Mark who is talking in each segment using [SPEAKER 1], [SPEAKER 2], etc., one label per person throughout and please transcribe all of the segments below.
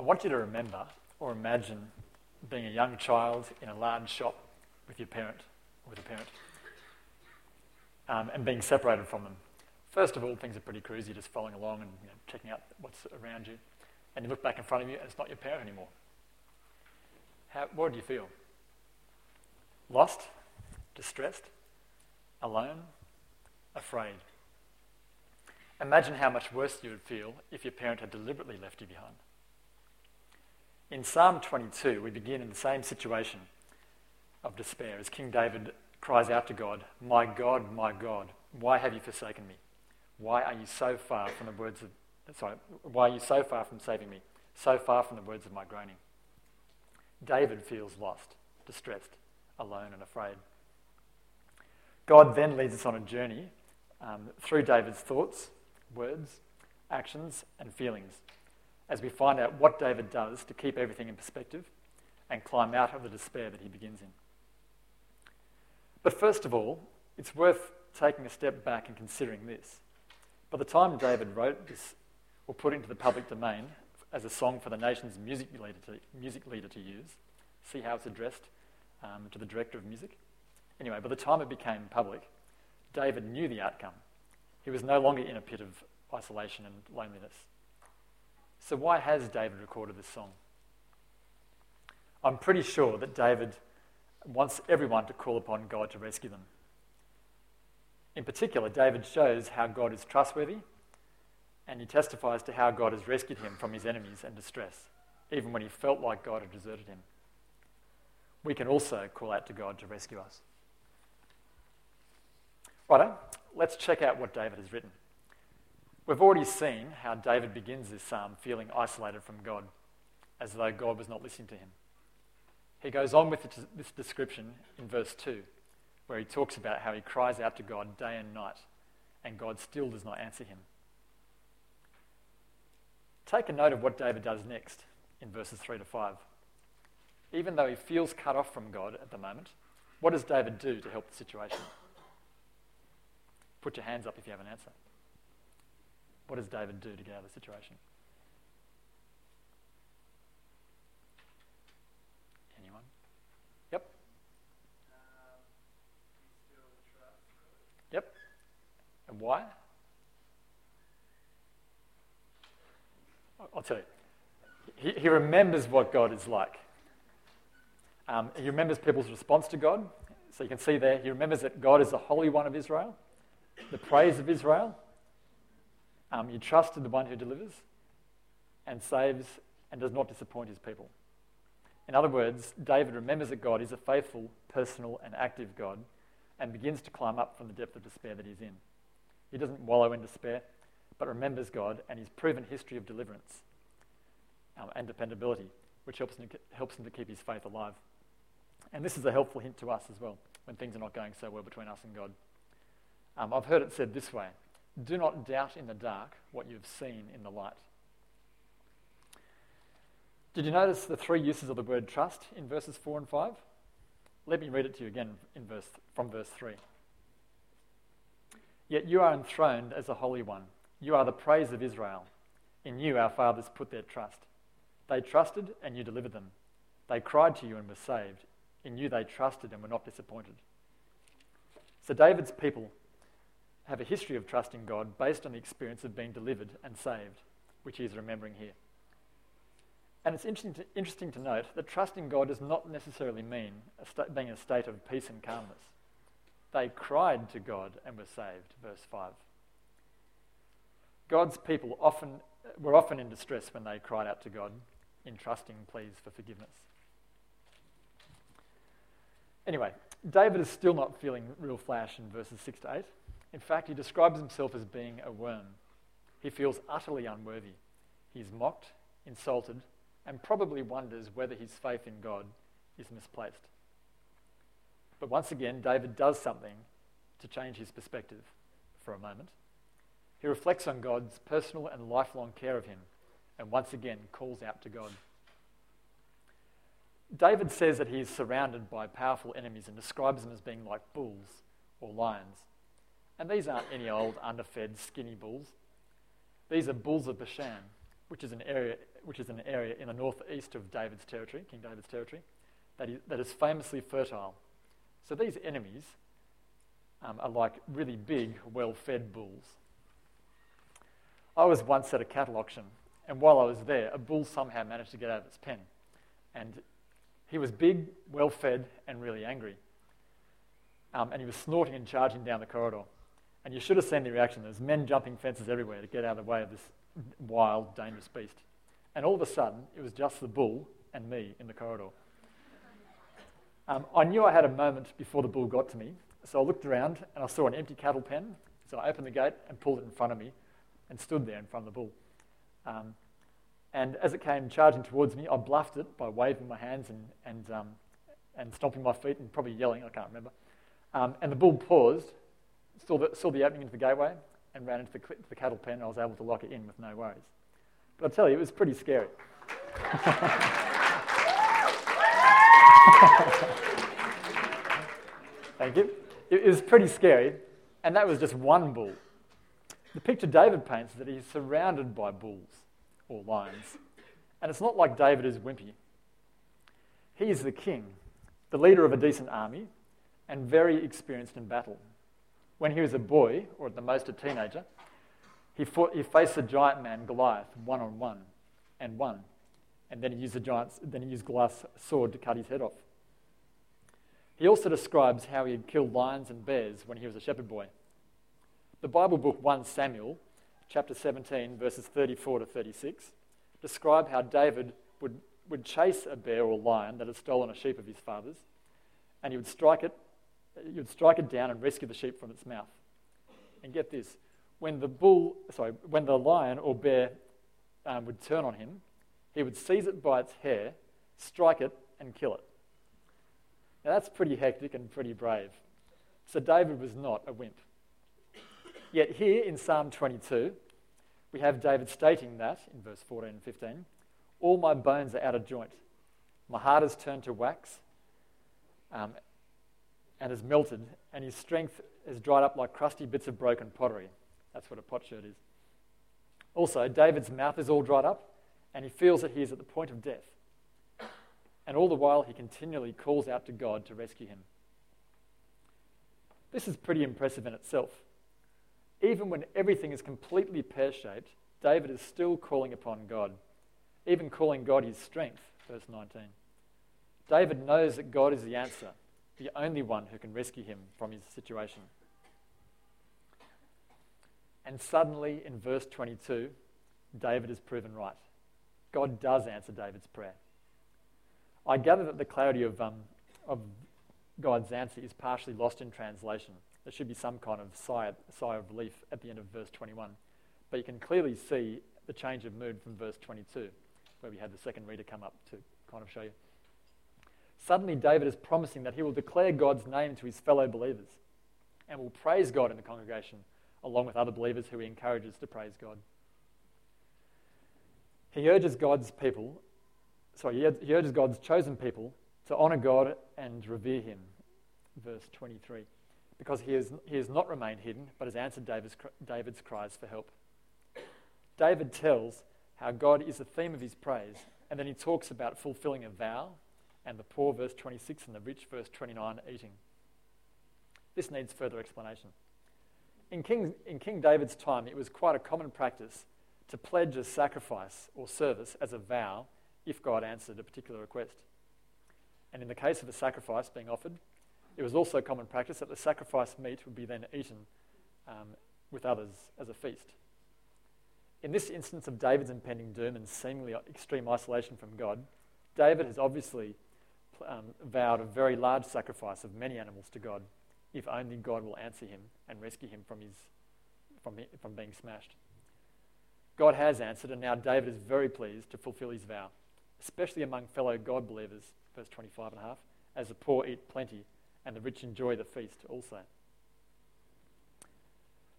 [SPEAKER 1] I want you to remember or imagine being a young child in a large shop with your parent, with a parent, um, and being separated from them. First of all, things are pretty cruisy, just following along and you know, checking out what's around you. And you look back in front of you, and it's not your parent anymore. How, what do you feel? Lost? Distressed? Alone? Afraid? Imagine how much worse you would feel if your parent had deliberately left you behind. In Psalm 22, we begin in the same situation of despair as King David cries out to God, My God, my God, why have you forsaken me? Why are you so far from the words of, sorry, why are you so far from saving me? So far from the words of my groaning. David feels lost, distressed, alone, and afraid. God then leads us on a journey um, through David's thoughts, words, actions, and feelings as we find out what David does to keep everything in perspective and climb out of the despair that he begins in. But first of all, it's worth taking a step back and considering this. By the time David wrote this, or put into the public domain as a song for the nation's music leader to, music leader to use, see how it's addressed um, to the director of music? Anyway, by the time it became public, David knew the outcome. He was no longer in a pit of isolation and loneliness. So, why has David recorded this song? I'm pretty sure that David wants everyone to call upon God to rescue them. In particular, David shows how God is trustworthy and he testifies to how God has rescued him from his enemies and distress, even when he felt like God had deserted him. We can also call out to God to rescue us. Righto, let's check out what David has written. We've already seen how David begins this psalm feeling isolated from God, as though God was not listening to him. He goes on with this description in verse 2, where he talks about how he cries out to God day and night, and God still does not answer him. Take a note of what David does next in verses 3 to 5. Even though he feels cut off from God at the moment, what does David do to help the situation? Put your hands up if you have an answer. What does David do to get out of the situation? Anyone? Yep. Yep. And why? I'll tell you. He, he remembers what God is like. Um, he remembers people's response to God. So you can see there, he remembers that God is the Holy One of Israel, the praise of Israel, um, you trust in the one who delivers and saves and does not disappoint his people. In other words, David remembers that God is a faithful, personal, and active God and begins to climb up from the depth of despair that he's in. He doesn't wallow in despair, but remembers God and his proven history of deliverance um, and dependability, which helps him, helps him to keep his faith alive. And this is a helpful hint to us as well when things are not going so well between us and God. Um, I've heard it said this way do not doubt in the dark what you've seen in the light. Did you notice the three uses of the word trust in verses 4 and 5? Let me read it to you again in verse, from verse 3. Yet you are enthroned as a holy one. You are the praise of Israel. In you our fathers put their trust. They trusted and you delivered them. They cried to you and were saved. In you they trusted and were not disappointed. So David's people have a history of trusting God based on the experience of being delivered and saved, which he is remembering here. And it's interesting to, interesting to note that trusting God does not necessarily mean sta- being a state of peace and calmness. They cried to God and were saved, verse 5. God's people often, were often in distress when they cried out to God in trusting pleas for forgiveness. Anyway, David is still not feeling real flash in verses 6 to 8. In fact, he describes himself as being a worm. He feels utterly unworthy. He's mocked, insulted, and probably wonders whether his faith in God is misplaced. But once again, David does something to change his perspective for a moment. He reflects on God's personal and lifelong care of him and once again calls out to God. David says that he is surrounded by powerful enemies and describes them as being like bulls or lions. And these aren't any old underfed skinny bulls. These are bulls of Bashan, which is an area, which is an area in the northeast of David's territory, King David's territory, that is, that is famously fertile. So these enemies um, are like really big, well-fed bulls. I was once at a cattle auction, and while I was there, a bull somehow managed to get out of its pen, and he was big, well-fed, and really angry. Um, and he was snorting and charging down the corridor. And you should have seen the reaction. There's men jumping fences everywhere to get out of the way of this wild, dangerous beast. And all of a sudden, it was just the bull and me in the corridor. Um, I knew I had a moment before the bull got to me, so I looked around and I saw an empty cattle pen. So I opened the gate and pulled it in front of me and stood there in front of the bull. Um, and as it came charging towards me, I bluffed it by waving my hands and, and, um, and stomping my feet and probably yelling, I can't remember. Um, and the bull paused, saw the, saw the opening into the gateway, and ran into the, the cattle pen, and I was able to lock it in with no worries. But I'll tell you, it was pretty scary. Thank you. It was pretty scary, and that was just one bull. The picture David paints is that he's surrounded by bulls or lions. And it's not like David is wimpy. He is the king, the leader of a decent army, and very experienced in battle. When he was a boy, or at the most a teenager, he, fought, he faced the giant man Goliath one on one and won. And then he used the giant's, then he used Goliath's sword to cut his head off. He also describes how he had killed lions and bears when he was a shepherd boy. The Bible book 1 Samuel, chapter 17, verses 34 to 36, describe how David would, would chase a bear or lion that had stolen a sheep of his father's, and he would strike it you would strike it down and rescue the sheep from its mouth. And get this when the bull, sorry, when the lion or bear um, would turn on him, he would seize it by its hair, strike it, and kill it. Now that's pretty hectic and pretty brave. So David was not a wimp. Yet here in Psalm 22, we have David stating that in verse 14 and 15 All my bones are out of joint. My heart is turned to wax, um, and has melted, and his strength is dried up like crusty bits of broken pottery. That's what a potsherd is. Also, David's mouth is all dried up, and he feels that he is at the point of death. And all the while, he continually calls out to God to rescue him. This is pretty impressive in itself. Even when everything is completely pear shaped, David is still calling upon God, even calling God his strength. Verse 19. David knows that God is the answer the only one who can rescue him from his situation. And suddenly, in verse 22, David is proven right. God does answer David's prayer. I gather that the clarity of, um, of God's answer is partially lost in translation. There should be some kind of sigh, sigh of relief at the end of verse 21. But you can clearly see the change of mood from verse 22, where we had the second reader come up to kind of show you. Suddenly, David is promising that he will declare God's name to his fellow believers and will praise God in the congregation along with other believers who he encourages to praise God. He urges God's people, sorry, he urges God's chosen people to honor God and revere him. Verse 23. Because he, is, he has not remained hidden, but has answered David's, David's cries for help. David tells how God is the theme of his praise, and then he talks about fulfilling a vow and the poor, verse 26, and the rich, verse 29, eating. This needs further explanation. In King, in King David's time, it was quite a common practice to pledge a sacrifice or service as a vow if God answered a particular request. And in the case of a sacrifice being offered, it was also common practice that the sacrifice meat would be then eaten um, with others as a feast. In this instance of David's impending doom and seemingly extreme isolation from God, David has obviously um, vowed a very large sacrifice of many animals to God if only God will answer him and rescue him from, his, from, from being smashed. God has answered, and now David is very pleased to fulfill his vow, especially among fellow God believers, verse 25 and a half, as the poor eat plenty and the rich enjoy the feast also.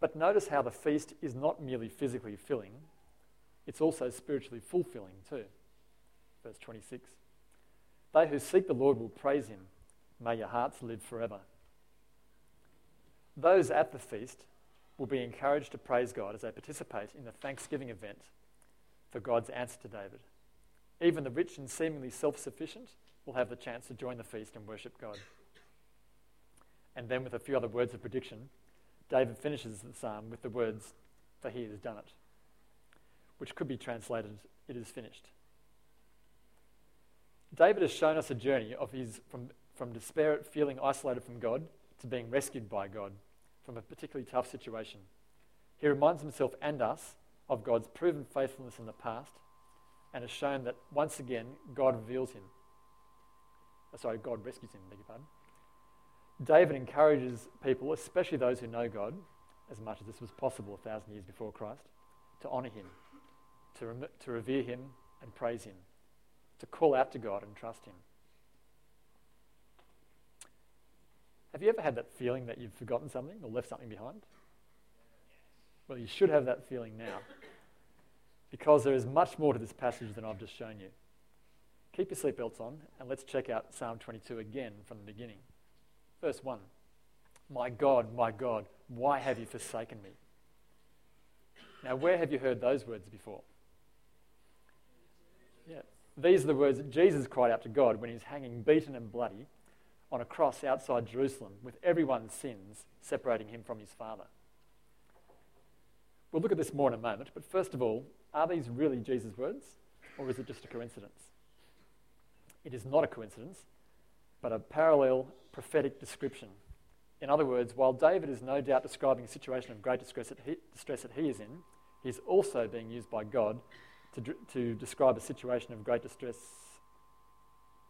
[SPEAKER 1] But notice how the feast is not merely physically filling, it's also spiritually fulfilling too. Verse 26. They who seek the Lord will praise him. May your hearts live forever. Those at the feast will be encouraged to praise God as they participate in the Thanksgiving event for God's answer to David. Even the rich and seemingly self sufficient will have the chance to join the feast and worship God. And then, with a few other words of prediction, David finishes the psalm with the words, For he has done it, which could be translated, It is finished. David has shown us a journey of his from, from despair at feeling isolated from God to being rescued by God from a particularly tough situation. He reminds himself and us of God's proven faithfulness in the past and has shown that once again God reveals him. Uh, sorry, God rescues him, beg your pardon. David encourages people, especially those who know God, as much as this was possible a thousand years before Christ, to honour him, to, rem- to revere him and praise him, to call out to God and trust him. Have you ever had that feeling that you've forgotten something or left something behind? Well, you should have that feeling now because there is much more to this passage than I've just shown you. Keep your seatbelts on and let's check out Psalm 22 again from the beginning. Verse 1 My God, my God, why have you forsaken me? Now, where have you heard those words before? These are the words that Jesus cried out to God when he's hanging beaten and bloody on a cross outside Jerusalem with everyone's sins separating him from his Father. We'll look at this more in a moment, but first of all, are these really Jesus' words or is it just a coincidence? It is not a coincidence, but a parallel prophetic description. In other words, while David is no doubt describing a situation of great distress that he, distress that he is in, he's also being used by God to, to describe a situation of great distress.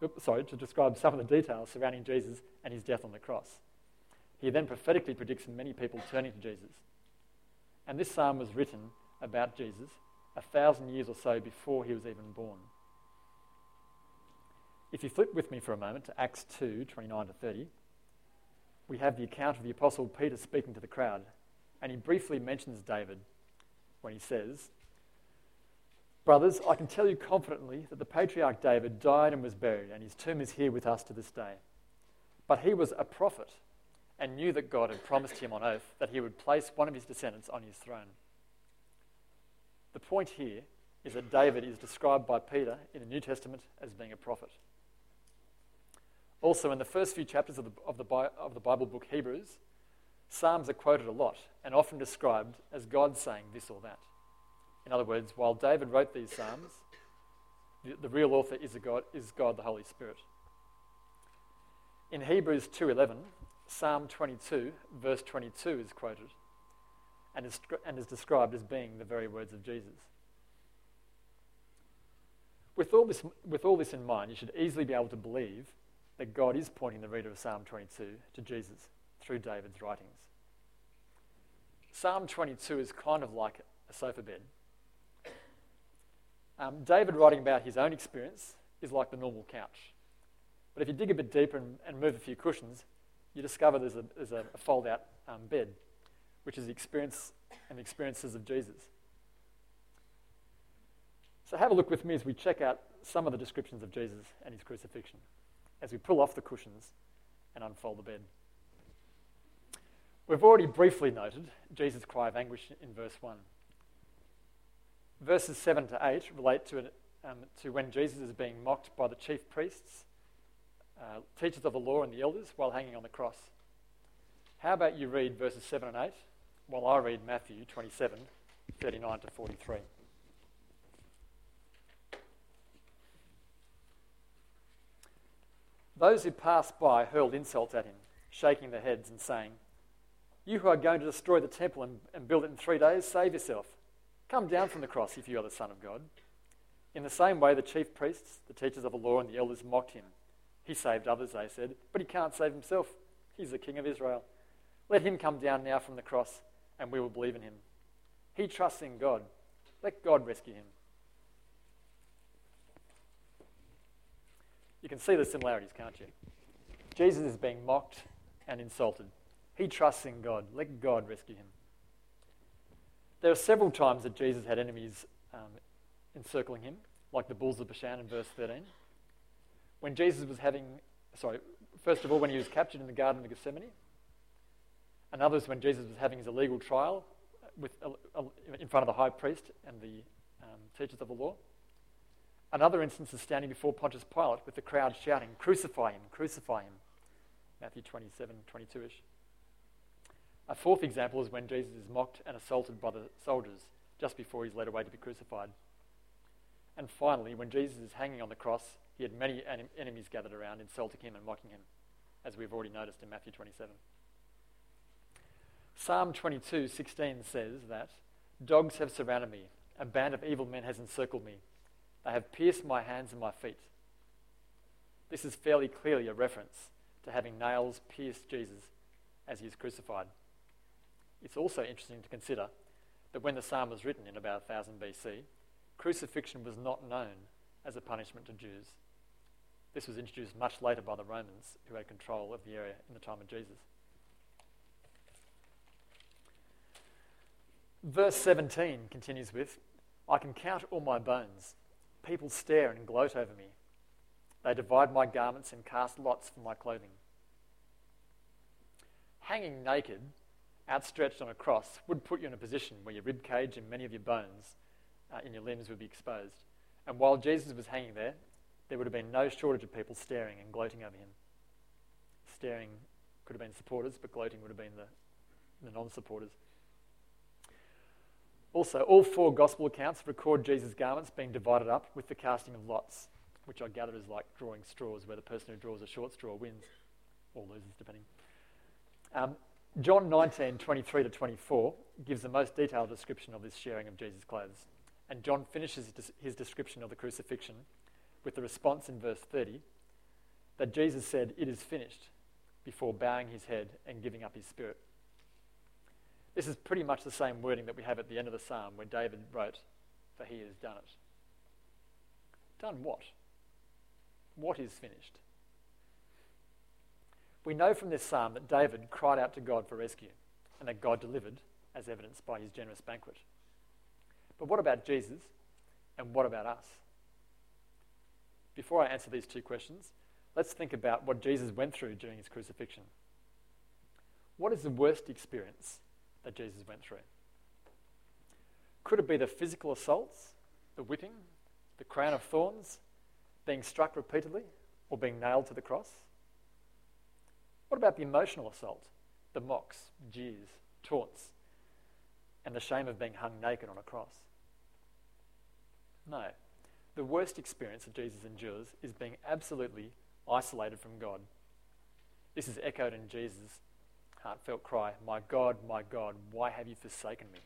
[SPEAKER 1] Oops, sorry, to describe some of the details surrounding Jesus and his death on the cross. He then prophetically predicts many people turning to Jesus. And this psalm was written about Jesus a thousand years or so before he was even born. If you flip with me for a moment to Acts 2 29 to 30, we have the account of the Apostle Peter speaking to the crowd, and he briefly mentions David when he says, Brothers, I can tell you confidently that the patriarch David died and was buried, and his tomb is here with us to this day. But he was a prophet and knew that God had promised him on oath that he would place one of his descendants on his throne. The point here is that David is described by Peter in the New Testament as being a prophet. Also, in the first few chapters of the, of the, of the Bible book Hebrews, Psalms are quoted a lot and often described as God saying this or that. In other words, while David wrote these Psalms, the, the real author is, God, is God the Holy Spirit. In Hebrews 2.11, Psalm 22, verse 22 is quoted and is, and is described as being the very words of Jesus. With all, this, with all this in mind, you should easily be able to believe that God is pointing the reader of Psalm 22 to Jesus through David's writings. Psalm 22 is kind of like a sofa bed. Um, David writing about his own experience is like the normal couch. But if you dig a bit deeper and, and move a few cushions, you discover there's a, there's a fold out um, bed, which is the experience and the experiences of Jesus. So have a look with me as we check out some of the descriptions of Jesus and his crucifixion, as we pull off the cushions and unfold the bed. We've already briefly noted Jesus' cry of anguish in verse 1. Verses 7 to 8 relate to, um, to when Jesus is being mocked by the chief priests uh, teachers of the law and the elders while hanging on the cross. How about you read verses 7 and 8 while I read Matthew 27 39 to 43? Those who passed by hurled insults at him, shaking their heads and saying, You who are going to destroy the temple and, and build it in three days, save yourself. Come down from the cross if you are the Son of God. In the same way, the chief priests, the teachers of the law, and the elders mocked him. He saved others, they said, but he can't save himself. He's the King of Israel. Let him come down now from the cross, and we will believe in him. He trusts in God. Let God rescue him. You can see the similarities, can't you? Jesus is being mocked and insulted. He trusts in God. Let God rescue him. There are several times that Jesus had enemies um, encircling him, like the bulls of Bashan in verse 13 when Jesus was having, sorry, first of all, when he was captured in the Garden of Gethsemane, and others when Jesus was having his illegal trial with, uh, in front of the high priest and the um, teachers of the law. Another instance is standing before Pontius Pilate with the crowd shouting, Crucify him, crucify him. Matthew 27, 22 ish. A fourth example is when Jesus is mocked and assaulted by the soldiers just before he's led away to be crucified. And finally, when Jesus is hanging on the cross, he had many enemies gathered around, insulting him and mocking him, as we've already noticed in Matthew 27. Psalm 22, 16 says that dogs have surrounded me, a band of evil men has encircled me. They have pierced my hands and my feet. This is fairly clearly a reference to having nails pierce Jesus as he is crucified. It's also interesting to consider that when the psalm was written in about 1000 BC, crucifixion was not known as a punishment to Jews. This was introduced much later by the Romans who had control of the area in the time of Jesus. Verse 17 continues with I can count all my bones. People stare and gloat over me. They divide my garments and cast lots for my clothing. Hanging naked, outstretched on a cross, would put you in a position where your rib cage and many of your bones uh, in your limbs would be exposed. And while Jesus was hanging there, there would have been no shortage of people staring and gloating over him. Staring could have been supporters, but gloating would have been the, the non supporters. Also, all four gospel accounts record Jesus' garments being divided up with the casting of lots, which I gather is like drawing straws, where the person who draws a short straw wins, or loses, depending. Um, John 19, 23 to 24 gives the most detailed description of this sharing of Jesus' clothes. And John finishes his description of the crucifixion with the response in verse 30 that Jesus said, It is finished, before bowing his head and giving up his spirit. This is pretty much the same wording that we have at the end of the psalm where David wrote, For he has done it. Done what? What is finished? We know from this psalm that David cried out to God for rescue and that God delivered, as evidenced by his generous banquet. But what about Jesus and what about us? Before I answer these two questions, let's think about what Jesus went through during his crucifixion. What is the worst experience that Jesus went through? Could it be the physical assaults, the whipping, the crown of thorns, being struck repeatedly, or being nailed to the cross? What about the emotional assault, the mocks, jeers, taunts, and the shame of being hung naked on a cross? No. The worst experience that Jesus endures is being absolutely isolated from God. This is echoed in Jesus' heartfelt cry My God, my God, why have you forsaken me?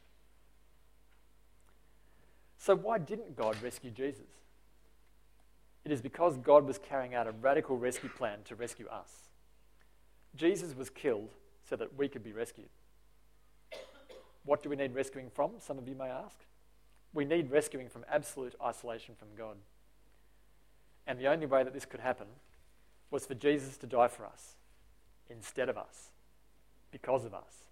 [SPEAKER 1] So, why didn't God rescue Jesus? It is because God was carrying out a radical rescue plan to rescue us. Jesus was killed so that we could be rescued. What do we need rescuing from? Some of you may ask. We need rescuing from absolute isolation from God. And the only way that this could happen was for Jesus to die for us instead of us, because of us.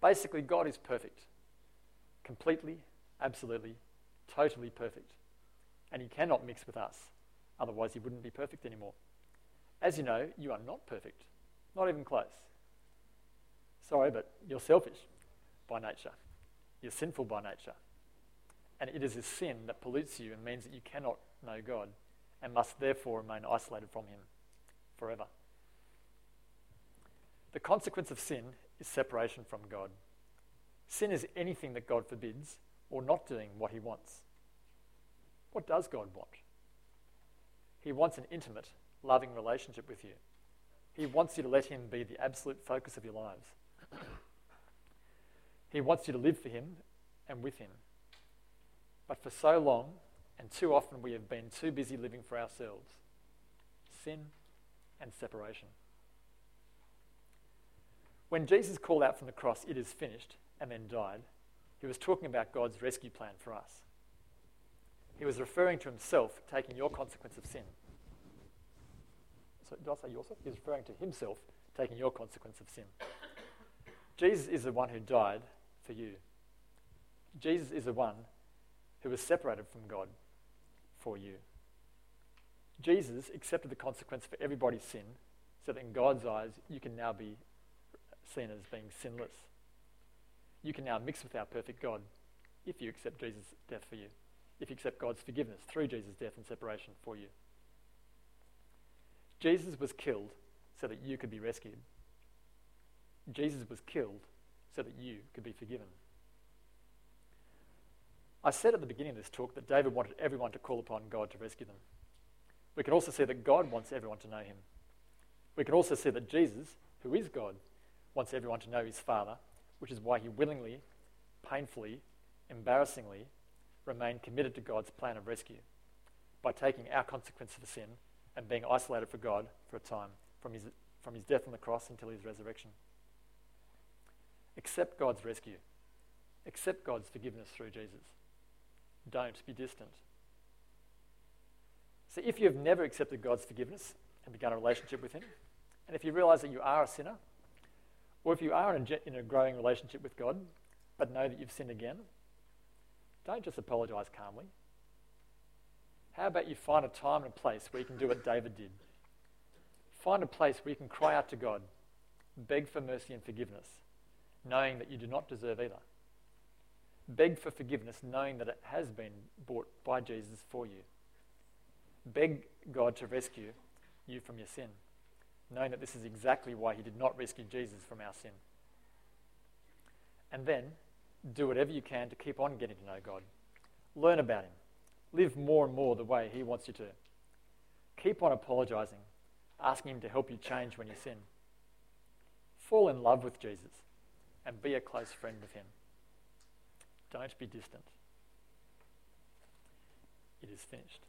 [SPEAKER 1] Basically, God is perfect, completely, absolutely, totally perfect. And He cannot mix with us, otherwise, He wouldn't be perfect anymore. As you know, you are not perfect, not even close. Sorry, but you're selfish by nature. You're sinful by nature. And it is a sin that pollutes you and means that you cannot know God and must therefore remain isolated from Him forever. The consequence of sin is separation from God. Sin is anything that God forbids or not doing what He wants. What does God want? He wants an intimate, loving relationship with you. He wants you to let Him be the absolute focus of your lives. He wants you to live for Him and with Him. But for so long and too often, we have been too busy living for ourselves sin and separation. When Jesus called out from the cross, It is finished, and then died, he was talking about God's rescue plan for us. He was referring to himself taking your consequence of sin. So, did I say yourself? He's referring to himself taking your consequence of sin. Jesus is the one who died for you. Jesus is the one who was separated from God for you. Jesus accepted the consequence for everybody's sin so that in God's eyes you can now be seen as being sinless. You can now mix with our perfect God if you accept Jesus' death for you, if you accept God's forgiveness through Jesus' death and separation for you. Jesus was killed so that you could be rescued. Jesus was killed so that you could be forgiven. I said at the beginning of this talk that David wanted everyone to call upon God to rescue them. We can also see that God wants everyone to know him. We can also see that Jesus, who is God, wants everyone to know his Father, which is why he willingly, painfully, embarrassingly remained committed to God's plan of rescue by taking our consequence for sin and being isolated for God for a time from his, from his death on the cross until his resurrection. Accept God's rescue. Accept God's forgiveness through Jesus. Don't be distant. So, if you have never accepted God's forgiveness and begun a relationship with Him, and if you realize that you are a sinner, or if you are in a, in a growing relationship with God, but know that you've sinned again, don't just apologize calmly. How about you find a time and a place where you can do what David did? Find a place where you can cry out to God, beg for mercy and forgiveness, knowing that you do not deserve either. Beg for forgiveness, knowing that it has been bought by Jesus for you. Beg God to rescue you from your sin, knowing that this is exactly why He did not rescue Jesus from our sin. And then do whatever you can to keep on getting to know God. Learn about Him. Live more and more the way He wants you to. Keep on apologizing, asking Him to help you change when you sin. Fall in love with Jesus and be a close friend of Him. Don't be distant. It is finished.